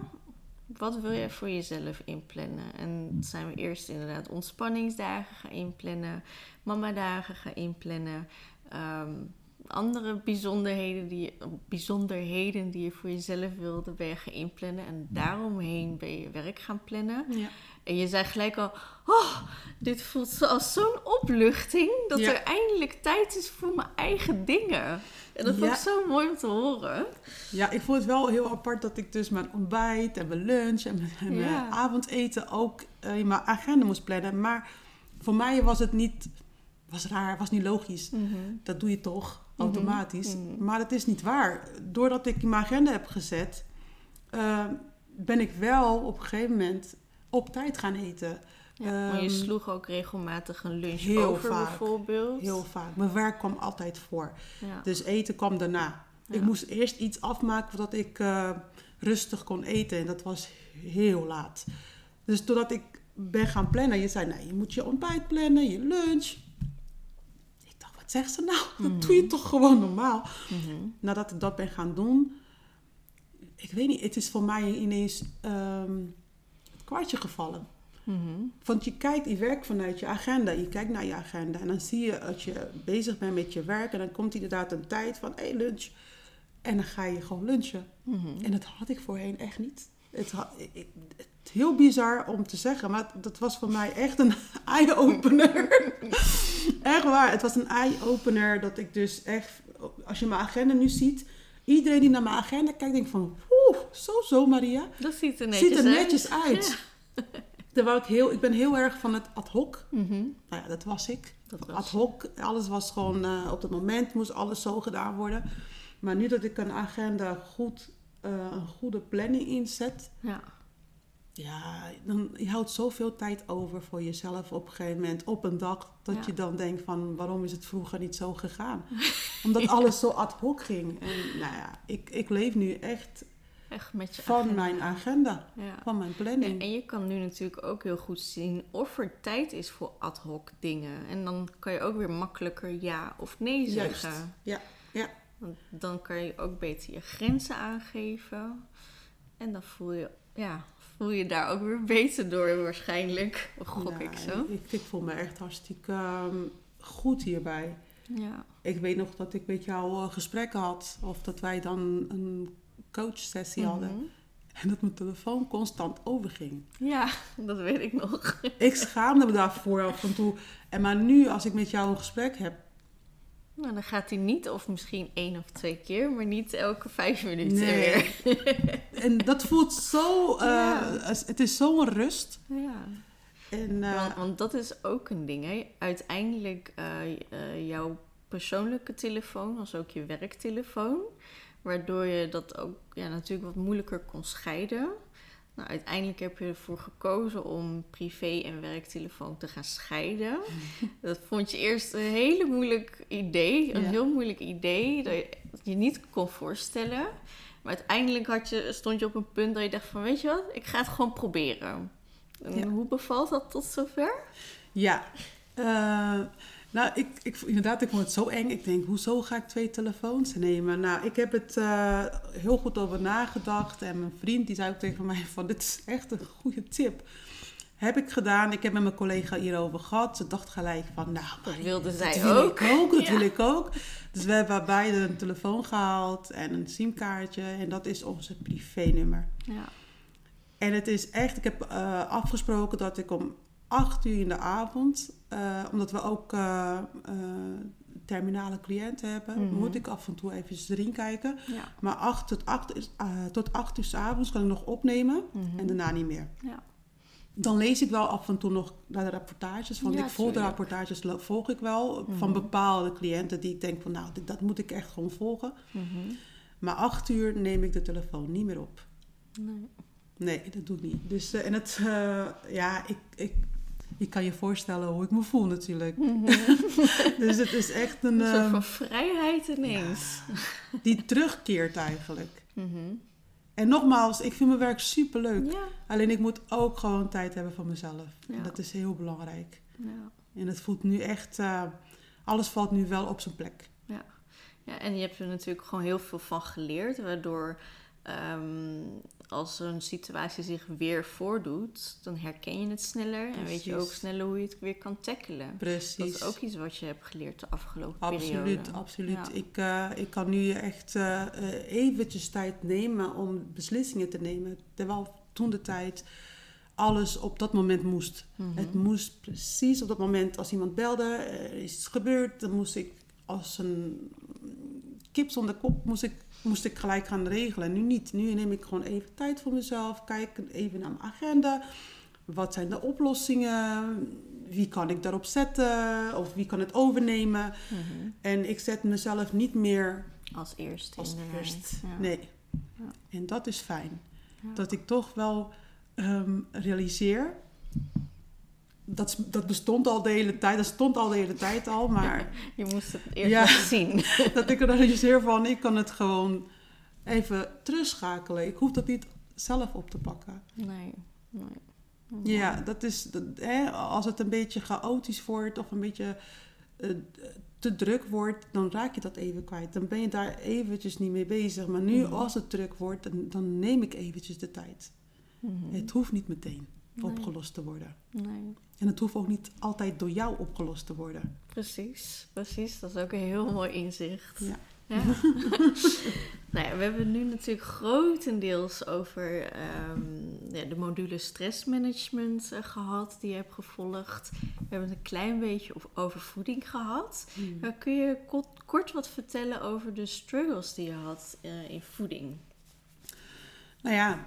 wat wil jij voor jezelf inplannen? En zijn we eerst inderdaad ontspanningsdagen gaan inplannen. Mama-dagen gaan inplannen. Ehm, andere bijzonderheden die, je, bijzonderheden die je voor jezelf wilde, ben je gaan inplannen. En daaromheen ben je werk gaan plannen. Ja. En je zei gelijk al, oh, dit voelt als zo'n opluchting. Dat Ja. er eindelijk tijd is voor mijn eigen dingen. En dat vond ik zo mooi om te horen. Ja, ik vond het wel heel apart dat ik dus mijn ontbijt en mijn lunch en mijn, en mijn Ja. avondeten ook eh, in mijn agenda moest plannen. Maar voor mij was het niet, was raar, was niet logisch. Dat doe je toch automatisch. Mhm. Maar dat is niet waar. Doordat ik mijn agenda heb gezet, eh, ben ik wel op een gegeven moment op tijd gaan eten. Ja, maar je Ehm, sloeg ook regelmatig een lunch heel over vaak. bijvoorbeeld. Heel vaak. Mijn werk kwam altijd voor. Ja. Dus eten kwam daarna. Ja. Ik moest eerst iets afmaken voordat ik eh, rustig kon eten. En dat was heel laat. Dus doordat ik ben gaan plannen. Je zei, nee, je moet je ontbijt plannen, je lunch. Zegt ze nou? Dat doe je toch gewoon normaal? Mhm. Nadat ik dat ben gaan doen. Ik weet niet, het is voor mij ineens ehm, het kwartje gevallen. Mhm. Want je kijkt, je werkt vanuit je agenda. Je kijkt naar je agenda. En dan zie je dat je bezig bent met je werk. En dan komt inderdaad een tijd van, hé, hey, lunch. En dan ga je gewoon lunchen. Mhm. En dat had ik voorheen echt niet. Het, ha- ik- het heel bizar om te zeggen, maar dat was voor mij echt een eye-opener. echt waar, het was een eye-opener dat ik dus echt, als je mijn agenda nu ziet, iedereen die naar mijn agenda kijkt, denkt van, oeh, zo zo Maria. Dat ziet er netjes Ziet er uit. netjes uit. Terwijl ik heel, ik ben heel erg van het ad hoc. Mhm. Nou ja, dat was ik. Dat was Ad hoc, alles was gewoon eh, op het moment, moest alles zo gedaan worden. Maar nu dat ik een agenda goed, eh, een goede planning inzet, Ja. Ja, dan je houdt zoveel tijd over voor jezelf op een gegeven moment, op een dag, dat Ja. je dan denkt van waarom is het vroeger niet zo gegaan? Omdat alles zo ad hoc ging. En nou ja, ik, ik leef nu echt Echt met je van agenda. mijn agenda, Ja. van mijn planning. en je kan nu natuurlijk ook heel goed zien of er tijd is voor ad hoc dingen. En dan kan je ook weer makkelijker ja of nee Juist. zeggen. Ja, ja. Want dan kan je ook beter je grenzen aangeven. En dan voel je, ja, voel je daar ook weer beter door waarschijnlijk. Of gok Ja, ik zo. Ik, ik voel me echt hartstikke ehm, goed hierbij. Ja. Ik weet nog dat ik met jou eh, gesprekken had. Of dat wij dan een coachsessie hadden. Mhm. En dat mijn telefoon constant overging. Ja, dat weet ik nog. Ik schaamde me daarvoor af en toe. En maar nu, als ik met jou een gesprek heb... Nou, dan gaat hij niet, of misschien één of twee keer, maar niet elke vijf minuten Nee. weer. En dat voelt zo... Ja. als- Het is zo'n rust. Ja. En, eh, Want, want dat is ook een ding. Hè? Uiteindelijk eh, jouw persoonlijke telefoon als ook je werktelefoon. Waardoor je dat ook ja, natuurlijk wat moeilijker kon scheiden. Nou, uiteindelijk heb je ervoor gekozen om privé en werktelefoon te gaan scheiden. Dat vond je eerst een hele moeilijk idee. Een Ja. heel moeilijk idee dat je dat je niet kon voorstellen. Maar uiteindelijk had je, stond je op een punt dat je dacht van... weet je wat, ik ga het gewoon proberen. En Ja. hoe bevalt dat tot zover? Ja. Eh, nou, ik, ik, inderdaad, ik vond het zo eng. Ik denk, hoezo ga ik twee telefoons nemen? Nou, ik heb het eh, heel goed over nagedacht. En mijn vriend die zei ook tegen mij van, dit is echt een goede tip. Heb ik gedaan. Ik heb met mijn collega hierover gehad. Ze dacht gelijk van, nou, Dat wilde zij dat wil ook. ik ook. Dat Ja. wil ik ook. Dus we hebben beide een telefoon gehaald en een simkaartje. En dat is onze privénummer. Ja. En het is echt, ik heb eh, afgesproken dat ik om 8 uur in de avond, eh, omdat we ook eh, eh, terminale cliënten hebben, Mhm. moet ik af en toe even erin kijken. Ja. Maar 8 tot 8, is, eh, tot 8 uur s avonds kan ik nog opnemen Mhm. en daarna niet meer. Ja. Dan lees ik wel af en toe nog naar de rapportages, want Ja, ik volg de rapportages volg ik wel van Mhm. bepaalde cliënten die ik denk van nou, dit- dat moet ik echt gewoon volgen. Maar 8 uur neem ik de telefoon niet meer op. Nee. Nee, dat doe ik niet. Dus, en het, ja, ik, ik, je kan je voorstellen hoe ik me voel natuurlijk. dus het is echt een, Een soort ehm, van vrijheid ineens. die terugkeert eigenlijk. Mhm. En nogmaals, ik vind mijn werk super leuk. Ja. Alleen ik moet ook gewoon tijd hebben voor mezelf. Ja. En dat is heel belangrijk. Ja. En het voelt nu echt, eh, alles valt nu wel op zijn plek. ja, en je hebt er natuurlijk gewoon heel veel van geleerd, waardoor ehm, als een situatie zich weer voordoet, dan herken je het sneller en weet je ook sneller hoe je het weer kan tackelen. Precies. Dat is ook iets wat je hebt geleerd de afgelopen Absoluut, periode. absoluut. Ja. Ik, eh, ik kan nu echt eh, eventjes tijd nemen om beslissingen te nemen. Terwijl toen de tijd alles op dat moment moest. Mhm. Het moest precies op dat moment, als iemand belde, er is iets gebeurd, dan moest ik als een kip zonder kop, moest ik, moest ik gelijk gaan regelen. Nu niet. Nu neem ik gewoon even tijd voor mezelf, kijk even naar mijn agenda. Wat zijn de oplossingen? Wie kan ik daarop zetten? Of wie kan het overnemen? Mhm. En ik zet mezelf niet meer Als eerste. als eerst. Ja. Nee. Ja. En dat is fijn. Ja. Dat ik toch wel ehm, realiseer. Dat, dat bestond al de hele tijd, dat stond al de hele tijd al, maar Je moest het eerst Ja. zien. dat ik realiseer van ik kan het gewoon even terugschakelen. Ik hoef dat niet zelf op te pakken. Nee, nee. Ja, dat is, dat, hè, als het een beetje chaotisch wordt of een beetje eh, te druk wordt, dan raak je dat even kwijt. Dan ben je daar eventjes niet mee bezig. Maar nu, Mhm. als het druk wordt, dan, dan neem ik eventjes de tijd. Mhm. Het hoeft niet meteen Nee. opgelost te worden. Nee, En het hoeft ook niet altijd door jou opgelost te worden. precies. Precies, dat is ook een heel mooi inzicht. Ja. Ja. nou ja, we hebben het nu natuurlijk grotendeels over ehm, ja, de module stressmanagement eh, gehad, die je hebt gevolgd. We hebben het een klein beetje over voeding gehad. Maar kun je kort, kort wat vertellen over de struggles die je had eh, in voeding? Nou ja,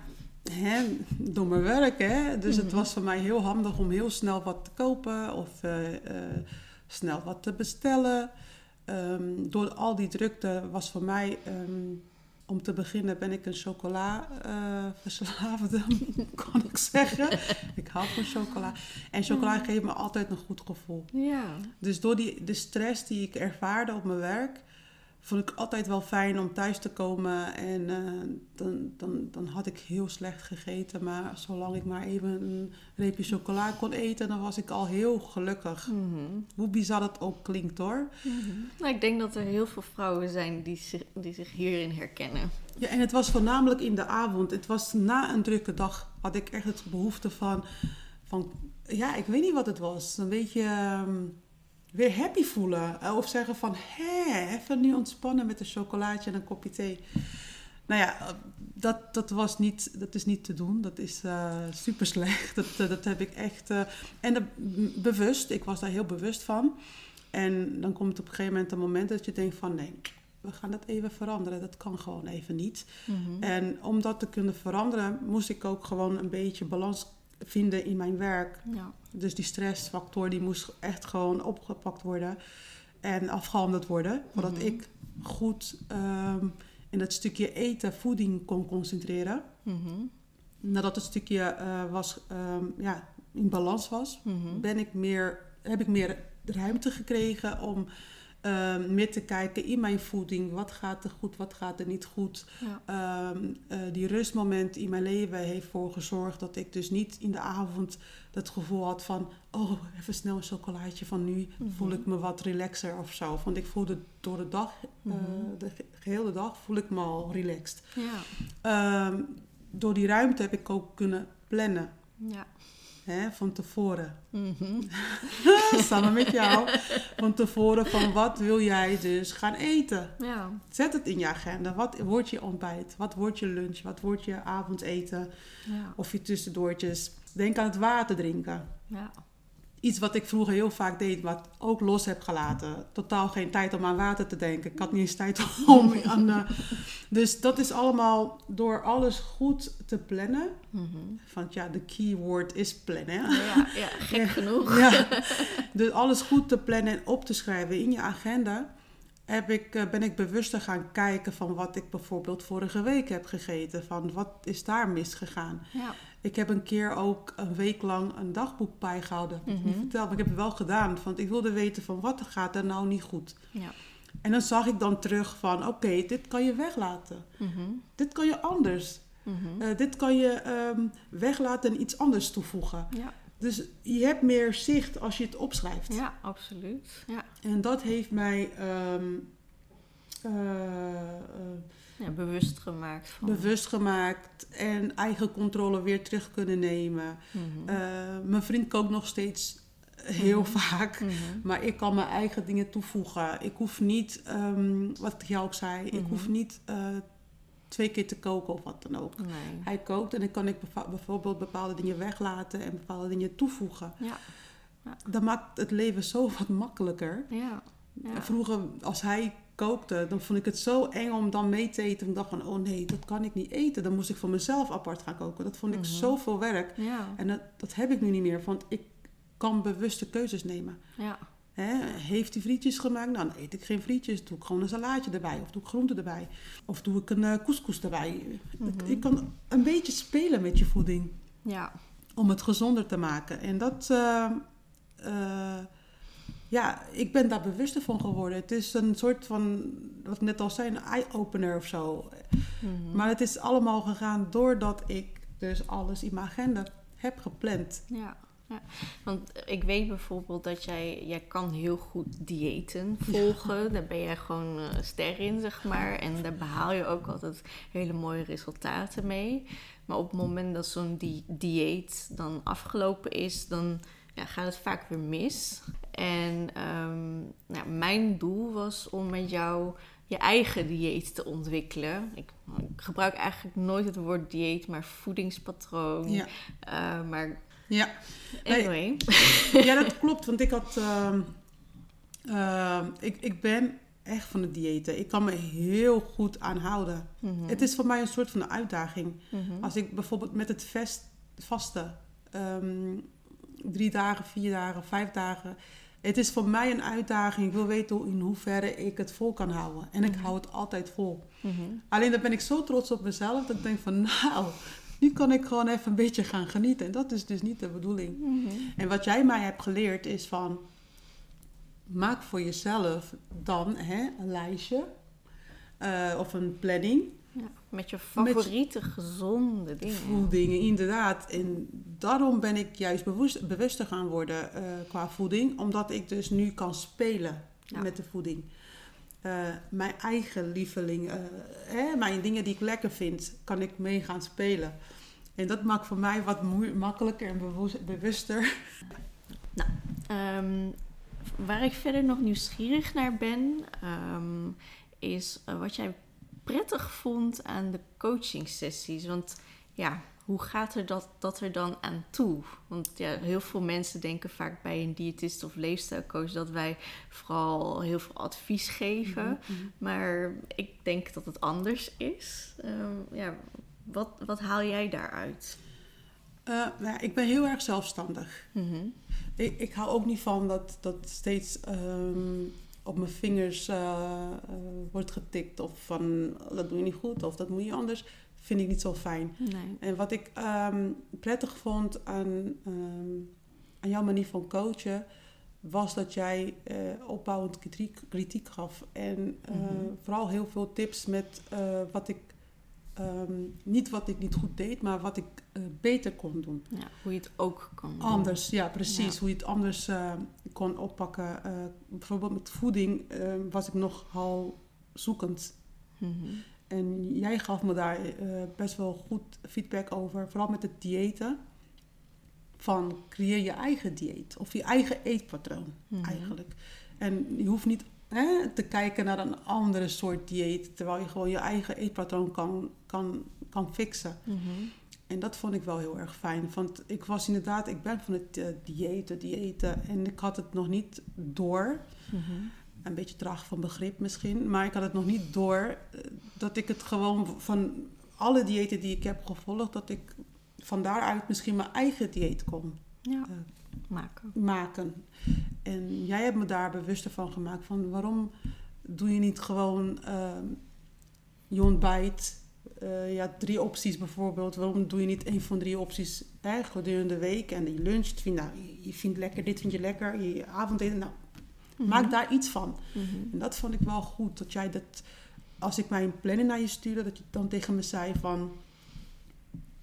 hè, door mijn werk, hè. Dus het Mhm. was voor mij heel handig om heel snel wat te kopen of eh, eh, snel wat te bestellen. Ehm, door al die drukte was voor mij, ehm, om te beginnen ben ik een chocola eh, verslaafde, kan ik zeggen. ik hou van chocola. En chocola Mhm. geeft me altijd een goed gevoel. Ja. Dus door die, de stress die ik ervaarde op mijn werk, vond ik altijd wel fijn om thuis te komen. En eh, dan, dan, dan had ik heel slecht gegeten. Maar zolang ik maar even een reepje chocola kon eten, dan was ik al heel gelukkig. Mhm. Hoe bizar het ook klinkt hoor. Nou, ik denk dat er heel veel vrouwen zijn die zich, die zich hierin herkennen. Ja, en het was voornamelijk in de avond. Het was na een drukke dag had ik echt het behoefte van, van ja, ik weet niet wat het was. Een beetje ehm, weer happy voelen. Eh, Of zeggen van, hé, even nu ontspannen met een chocolaatje en een kopje thee. Nou ja, eh, dat, dat, was niet, dat is niet te doen. Dat is eh, super slecht. Dat, dat heb ik echt... en bewust, ik was daar heel bewust van. En dan komt op een gegeven moment een moment dat je denkt van... nee, we gaan dat even veranderen. Dat kan gewoon even niet. Mhm. En om dat te kunnen veranderen, moest ik ook gewoon een beetje balans vinden in mijn werk. Ja. Dus die stressfactor die moest echt gewoon opgepakt worden en afgehandeld worden. Zodat Mhm. ik goed ehm, in dat stukje eten, voeding kon concentreren. Mhm. Nadat het stukje eh, was, ehm, ja, in balans was, Mhm. ben ik meer, heb ik meer ruimte gekregen om ehm, meer te kijken in mijn voeding. Wat gaat er goed, wat gaat er niet goed. Ja. Ehm, eh, die rustmoment in mijn leven heeft ervoor gezorgd dat ik dus niet in de avond het gevoel had van... oh, even snel een chocolaatje van nu Mhm. voel ik me wat relaxer of zo. Want ik voelde door de dag, eh, Mhm. de ge- gehele dag, voel ik me al relaxed. Ja. Ehm, door die ruimte heb ik ook kunnen plannen, Ja. Hè, van tevoren. Mhm. Samen met jou. Van tevoren van wat wil jij dus gaan eten? Ja. Zet het in je agenda. Wat wordt je ontbijt? Wat wordt je lunch? Wat wordt je avondeten? Ja. Of je tussendoortjes. Denk aan het water drinken. Ja. Iets wat ik vroeger heel vaak deed, wat ook los heb gelaten. Totaal geen tijd om aan water te denken. Ik had niet eens tijd om aan... eh, dus dat is allemaal door alles goed te plannen. Mhm. Want ja, de keyword is plannen. Ja, ja, gek Ja. genoeg. Ja, dus alles goed te plannen en op te schrijven in je agenda. Heb ik, eh, ben ik bewuster gaan kijken van wat ik bijvoorbeeld vorige week heb gegeten. Van wat is daar misgegaan. Ja. Ik heb een keer ook een week lang een dagboek bijgehouden. Ik heb het niet Mhm. verteld, maar ik heb het wel gedaan. Want ik wilde weten van wat gaat er nou niet goed. Ja. En dan zag ik dan terug van oké, dit kan je weglaten. Mhm. Dit kan je anders. Mhm. Eh, dit kan je ehm, weglaten en iets anders toevoegen. Ja. Dus je hebt meer zicht als je het opschrijft. ja, absoluut. Ja. En dat heeft mij ehm, eh, eh, ja, bewust gemaakt van. bewust gemaakt en eigen controle weer terug kunnen nemen. Mhm. Eh, mijn vriend kookt nog steeds heel Mhm. vaak. Mhm. Maar ik kan mijn eigen dingen toevoegen. Ik hoef niet, ehm, wat ik jou ook zei, ik hoef niet twee keer te koken of wat dan ook. Nee. Hij kookt en dan kan ik bijvoorbeeld bepaalde dingen weglaten en bepaalde dingen toevoegen. Ja. Dat maakt het leven zo wat makkelijker. Ja. ja. Vroeger, als hij kookte, dan vond ik het zo eng om dan mee te eten. Ik dacht van, oh nee, dat kan ik niet eten. Dan moest ik voor mezelf apart gaan koken. Dat vond ik Mhm. zoveel werk. Ja. En dat, dat heb ik nu niet meer, want ik kan bewuste keuzes nemen. Ja. Heeft hij frietjes gemaakt? Nou, dan eet ik geen frietjes. Doe ik gewoon een salaatje erbij. Of doe ik groenten erbij. Of doe ik een eh, couscous erbij. Mhm. Ik kan een beetje spelen met je voeding. Ja. Om het gezonder te maken. En dat... eh, eh, ja, ik ben daar bewuster van geworden. Het is een soort van, wat ik net al zei, een eye-opener of zo. Mhm. Maar het is allemaal gegaan doordat ik dus alles in mijn agenda heb gepland. Ja, ja. Want ik weet bijvoorbeeld dat jij, jij kan heel goed diëten volgen. Daar ben jij gewoon eh, ster in, zeg maar. En daar behaal je ook altijd hele mooie resultaten mee. Maar op het moment dat zo'n di- dieet dan afgelopen is, dan ja, gaat het vaak weer mis. En ehm, nou, mijn doel was om met jou je eigen dieet te ontwikkelen. Ik, ik gebruik eigenlijk nooit het woord dieet, maar voedingspatroon. Ja, Uh, maar ja. Nee. anyway. ja dat klopt. Want ik had... ehm, ehm, ik, ik ben echt van het diëten. Ik kan me heel goed aanhouden. Mhm. Het is voor mij een soort van een uitdaging. Mhm. Als ik bijvoorbeeld met het vest, vasten, drie dagen, vier dagen, vijf dagen. Het is voor mij een uitdaging. Ik wil weten hoe- in hoeverre ik het vol kan houden. En ik Mhm. hou het altijd vol. Mhm. Alleen dan ben ik zo trots op mezelf dat ik denk van nou, nu kan ik gewoon even een beetje gaan genieten. En dat is dus niet de bedoeling. Mhm. En wat jij mij hebt geleerd is van maak voor jezelf dan hè, een lijstje eh, of een planning. Ja, met je favoriete gezonde dingen. Voedingen, inderdaad. En daarom ben ik juist bewust, bewuster gaan worden eh, qua voeding. Omdat ik dus nu kan spelen Ja. met de voeding. Eh, mijn eigen lieveling, eh, hè, mijn dingen die ik lekker vind, kan ik mee gaan spelen. En dat maakt voor mij wat makkelijker en bewuster. Ehm, waar ik verder nog nieuwsgierig naar ben, ehm, is wat jij prettig vond aan de coaching sessies. Want ja, hoe gaat er dat, dat er dan aan toe? Want ja, heel veel mensen denken vaak bij een diëtist of leefstijlcoach dat wij vooral heel veel advies geven. Maar ik denk dat het anders is. Ehm, ja, wat, wat haal jij daaruit? Eh, nou ja, ik ben heel erg zelfstandig. Mhm. Ik, ik hou ook niet van dat, dat steeds ehm, op mijn vingers eh, eh, wordt getikt. Of van dat doe je niet goed of dat moet je anders. Vind ik niet zo fijn. Nee. En wat ik ehm, prettig vond aan, ehm, aan jouw manier van coachen, was dat jij eh, opbouwend kritiek, kritiek gaf. En Mhm. vooral heel veel tips met wat ik, ehm, niet wat ik niet goed deed, maar wat ik beter kon doen. Ja, hoe je het ook kan doen. Anders, ja, precies. Ja. Hoe je het anders kon oppakken. Eh, bijvoorbeeld met voeding eh, was ik nogal zoekend. Mhm. En jij gaf me daar eh, best wel goed feedback over. Vooral met het diëten. Van creëer je eigen dieet. Of je eigen eetpatroon Mhm. eigenlijk. En je hoeft niet hè, te kijken naar een andere soort dieet. Terwijl je gewoon je eigen eetpatroon kan, kan, kan fixen. Mhm. En dat vond ik wel heel erg fijn. Want ik was inderdaad, ik ben van het eh, diëten, diëten. En ik had het nog niet door. Mhm. Een beetje traag van begrip misschien. Maar ik had het nog niet door eh, dat ik het gewoon van alle diëten die ik heb gevolgd, dat ik van daaruit misschien mijn eigen dieet kon Ja, eh, maken. maken. En jij hebt me daar bewuster van gemaakt. Van waarom doe je niet gewoon ehm, je ontbijt, eh, ja, drie opties bijvoorbeeld. Waarom doe je niet een van drie opties hè, gedurende de week en je luncht? Vind, nou, je- je vindt lekker, dit vind je lekker, je avondeten. Nou, Mhm. maak daar iets van. Mhm. En dat vond ik wel goed. Dat jij dat, als ik mijn planning naar je stuurde, dat je dan tegen me zei van...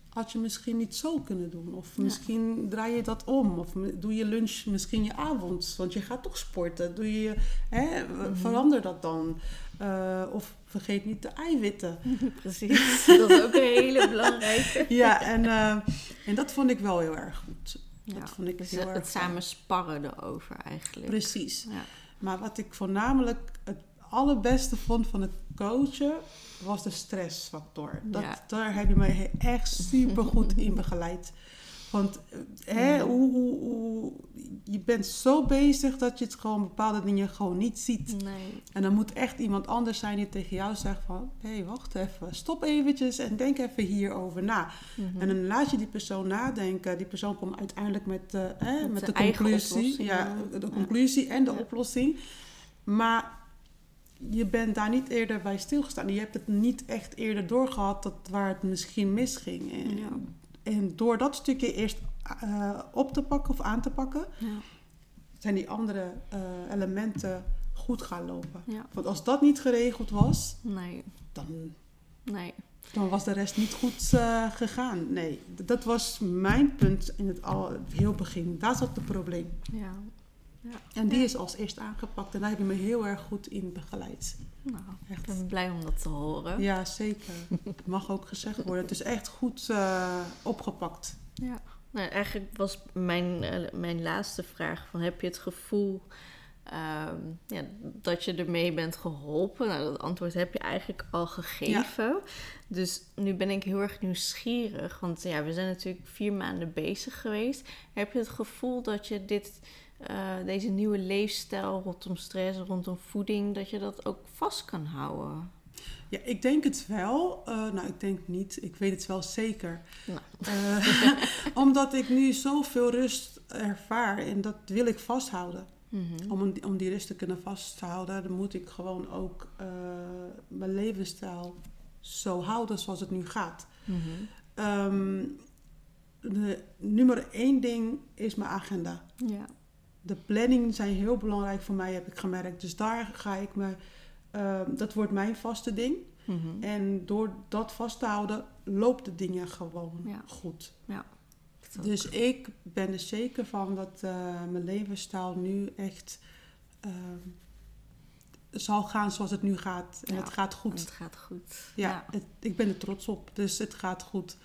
had je misschien niet zo kunnen doen. Of misschien draai je dat om. Of doe je lunch misschien je avond. Want je gaat toch sporten. Doe je, hè, Mhm. Verander dat dan. Eh, of vergeet niet de eiwitten. Precies, dat is ook een hele belangrijke. ja, en, eh, en dat vond ik wel heel erg goed. Ja, Dat vond ik dus heel het erg samen sparren erover eigenlijk. Precies. Ja. Maar wat ik voornamelijk het allerbeste vond van het coachen, was de stressfactor. Dat, Ja. Daar heb je me echt super goed in begeleid. Want hè, Ja. hoe, hoe, hoe, je bent zo bezig dat je het gewoon bepaalde dingen gewoon niet ziet. Nee. En dan moet echt iemand anders zijn die tegen jou zegt van... hé, hey, wacht even, stop eventjes en denk even hierover na. Mhm. En dan laat je die persoon nadenken. Die persoon komt uiteindelijk met, eh, hè, Met met, de conclusie. Ja, de Ja. conclusie en de Ja. oplossing. Maar je bent daar niet eerder bij stilgestaan. Je hebt het niet echt eerder doorgehad dat waar het misschien misging. En, Ja. En door dat stukje eerst eh, op te pakken of aan te pakken, Ja. zijn die andere eh, elementen goed gaan lopen. Ja. Want als dat niet geregeld was, Nee. dan Nee. dan was de rest niet goed eh, gegaan. Nee, dat was mijn punt in het, al, het heel begin. Daar zat het probleem. Ja. Ja. En die Ja. is als eerst aangepakt en daar heb je me heel erg goed in begeleid. Nou, ik Echt. ben blij om dat te horen. Ja, zeker. Het mag ook gezegd worden. Het is echt goed eh, opgepakt. Ja. Nou, eigenlijk was mijn, eh, mijn laatste vraag: van, heb je het gevoel ehm, ja, dat je ermee bent geholpen? Nou, dat antwoord heb je eigenlijk al gegeven. Dus nu ben ik heel erg nieuwsgierig. Want ja, we zijn natuurlijk vier maanden bezig geweest. Heb je het gevoel dat je dit, eh, deze nieuwe leefstijl rondom stress, rondom voeding, dat je dat ook vast kan houden? Ja, ik denk het wel. Eh, nou, ik denk niet. Ik weet het wel zeker. Nou. Eh, omdat ik nu zoveel rust ervaar en dat wil ik vasthouden. Mhm. Om, een- om die rust te kunnen vasthouden, dan moet ik gewoon ook mijn levensstijl zo houden zoals het nu gaat. Mhm. Ehm, de nummer één ding is mijn agenda. Ja. De planning zijn heel belangrijk voor mij, heb ik gemerkt. Dus daar ga ik me, ehm, dat wordt mijn vaste ding. Mhm. En door dat vast te houden, loopt de dingen gewoon Ja. goed. Dat- Dus ik ben er zeker van dat eh, mijn levensstijl nu echt ehm, zal gaan zoals het nu gaat. En Ja, het gaat goed. Het gaat goed. Ja, Het, ik ben er trots op. Dus het gaat goed.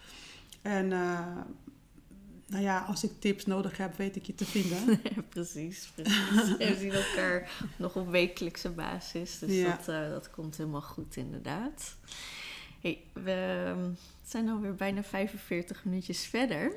En eh, nou ja, als ik tips nodig heb, weet ik je te vinden. precies, precies. We zien elkaar nog op wekelijkse basis. Dus Ja. dat, eh, dat komt helemaal goed, inderdaad. Hey, we ehm, zijn alweer bijna 45 minuutjes verder.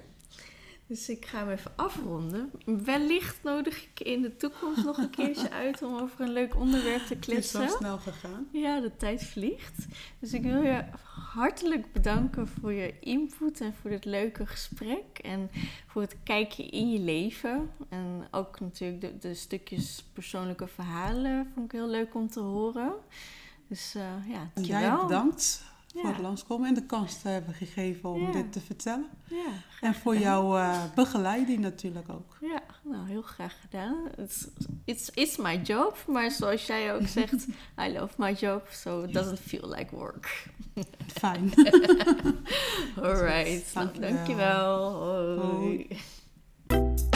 Dus ik ga hem even afronden. Wellicht nodig ik je in de toekomst nog een keertje uit om over een leuk onderwerp te Het is zo kletsen. snel gegaan. Ja, de tijd vliegt. Dus ik wil je hartelijk bedanken voor je input en voor dit leuke gesprek. En voor het kijkje in je leven. En ook natuurlijk de, de stukjes persoonlijke verhalen vond ik heel leuk om te horen. Dus eh, ja, En dankjewel. jij bedankt voor het langskomen en de kans te hebben gegeven om dit te vertellen. Ja, En voor jouw eh, begeleiding natuurlijk ook. Ja, nou heel graag gedaan. It's, it's, it's my job, maar zoals jij ook zegt, I love my job, so it doesn't feel like work. Fijn. Alright, nou, Dankjewel. dankjewel. Hoi. Hoi.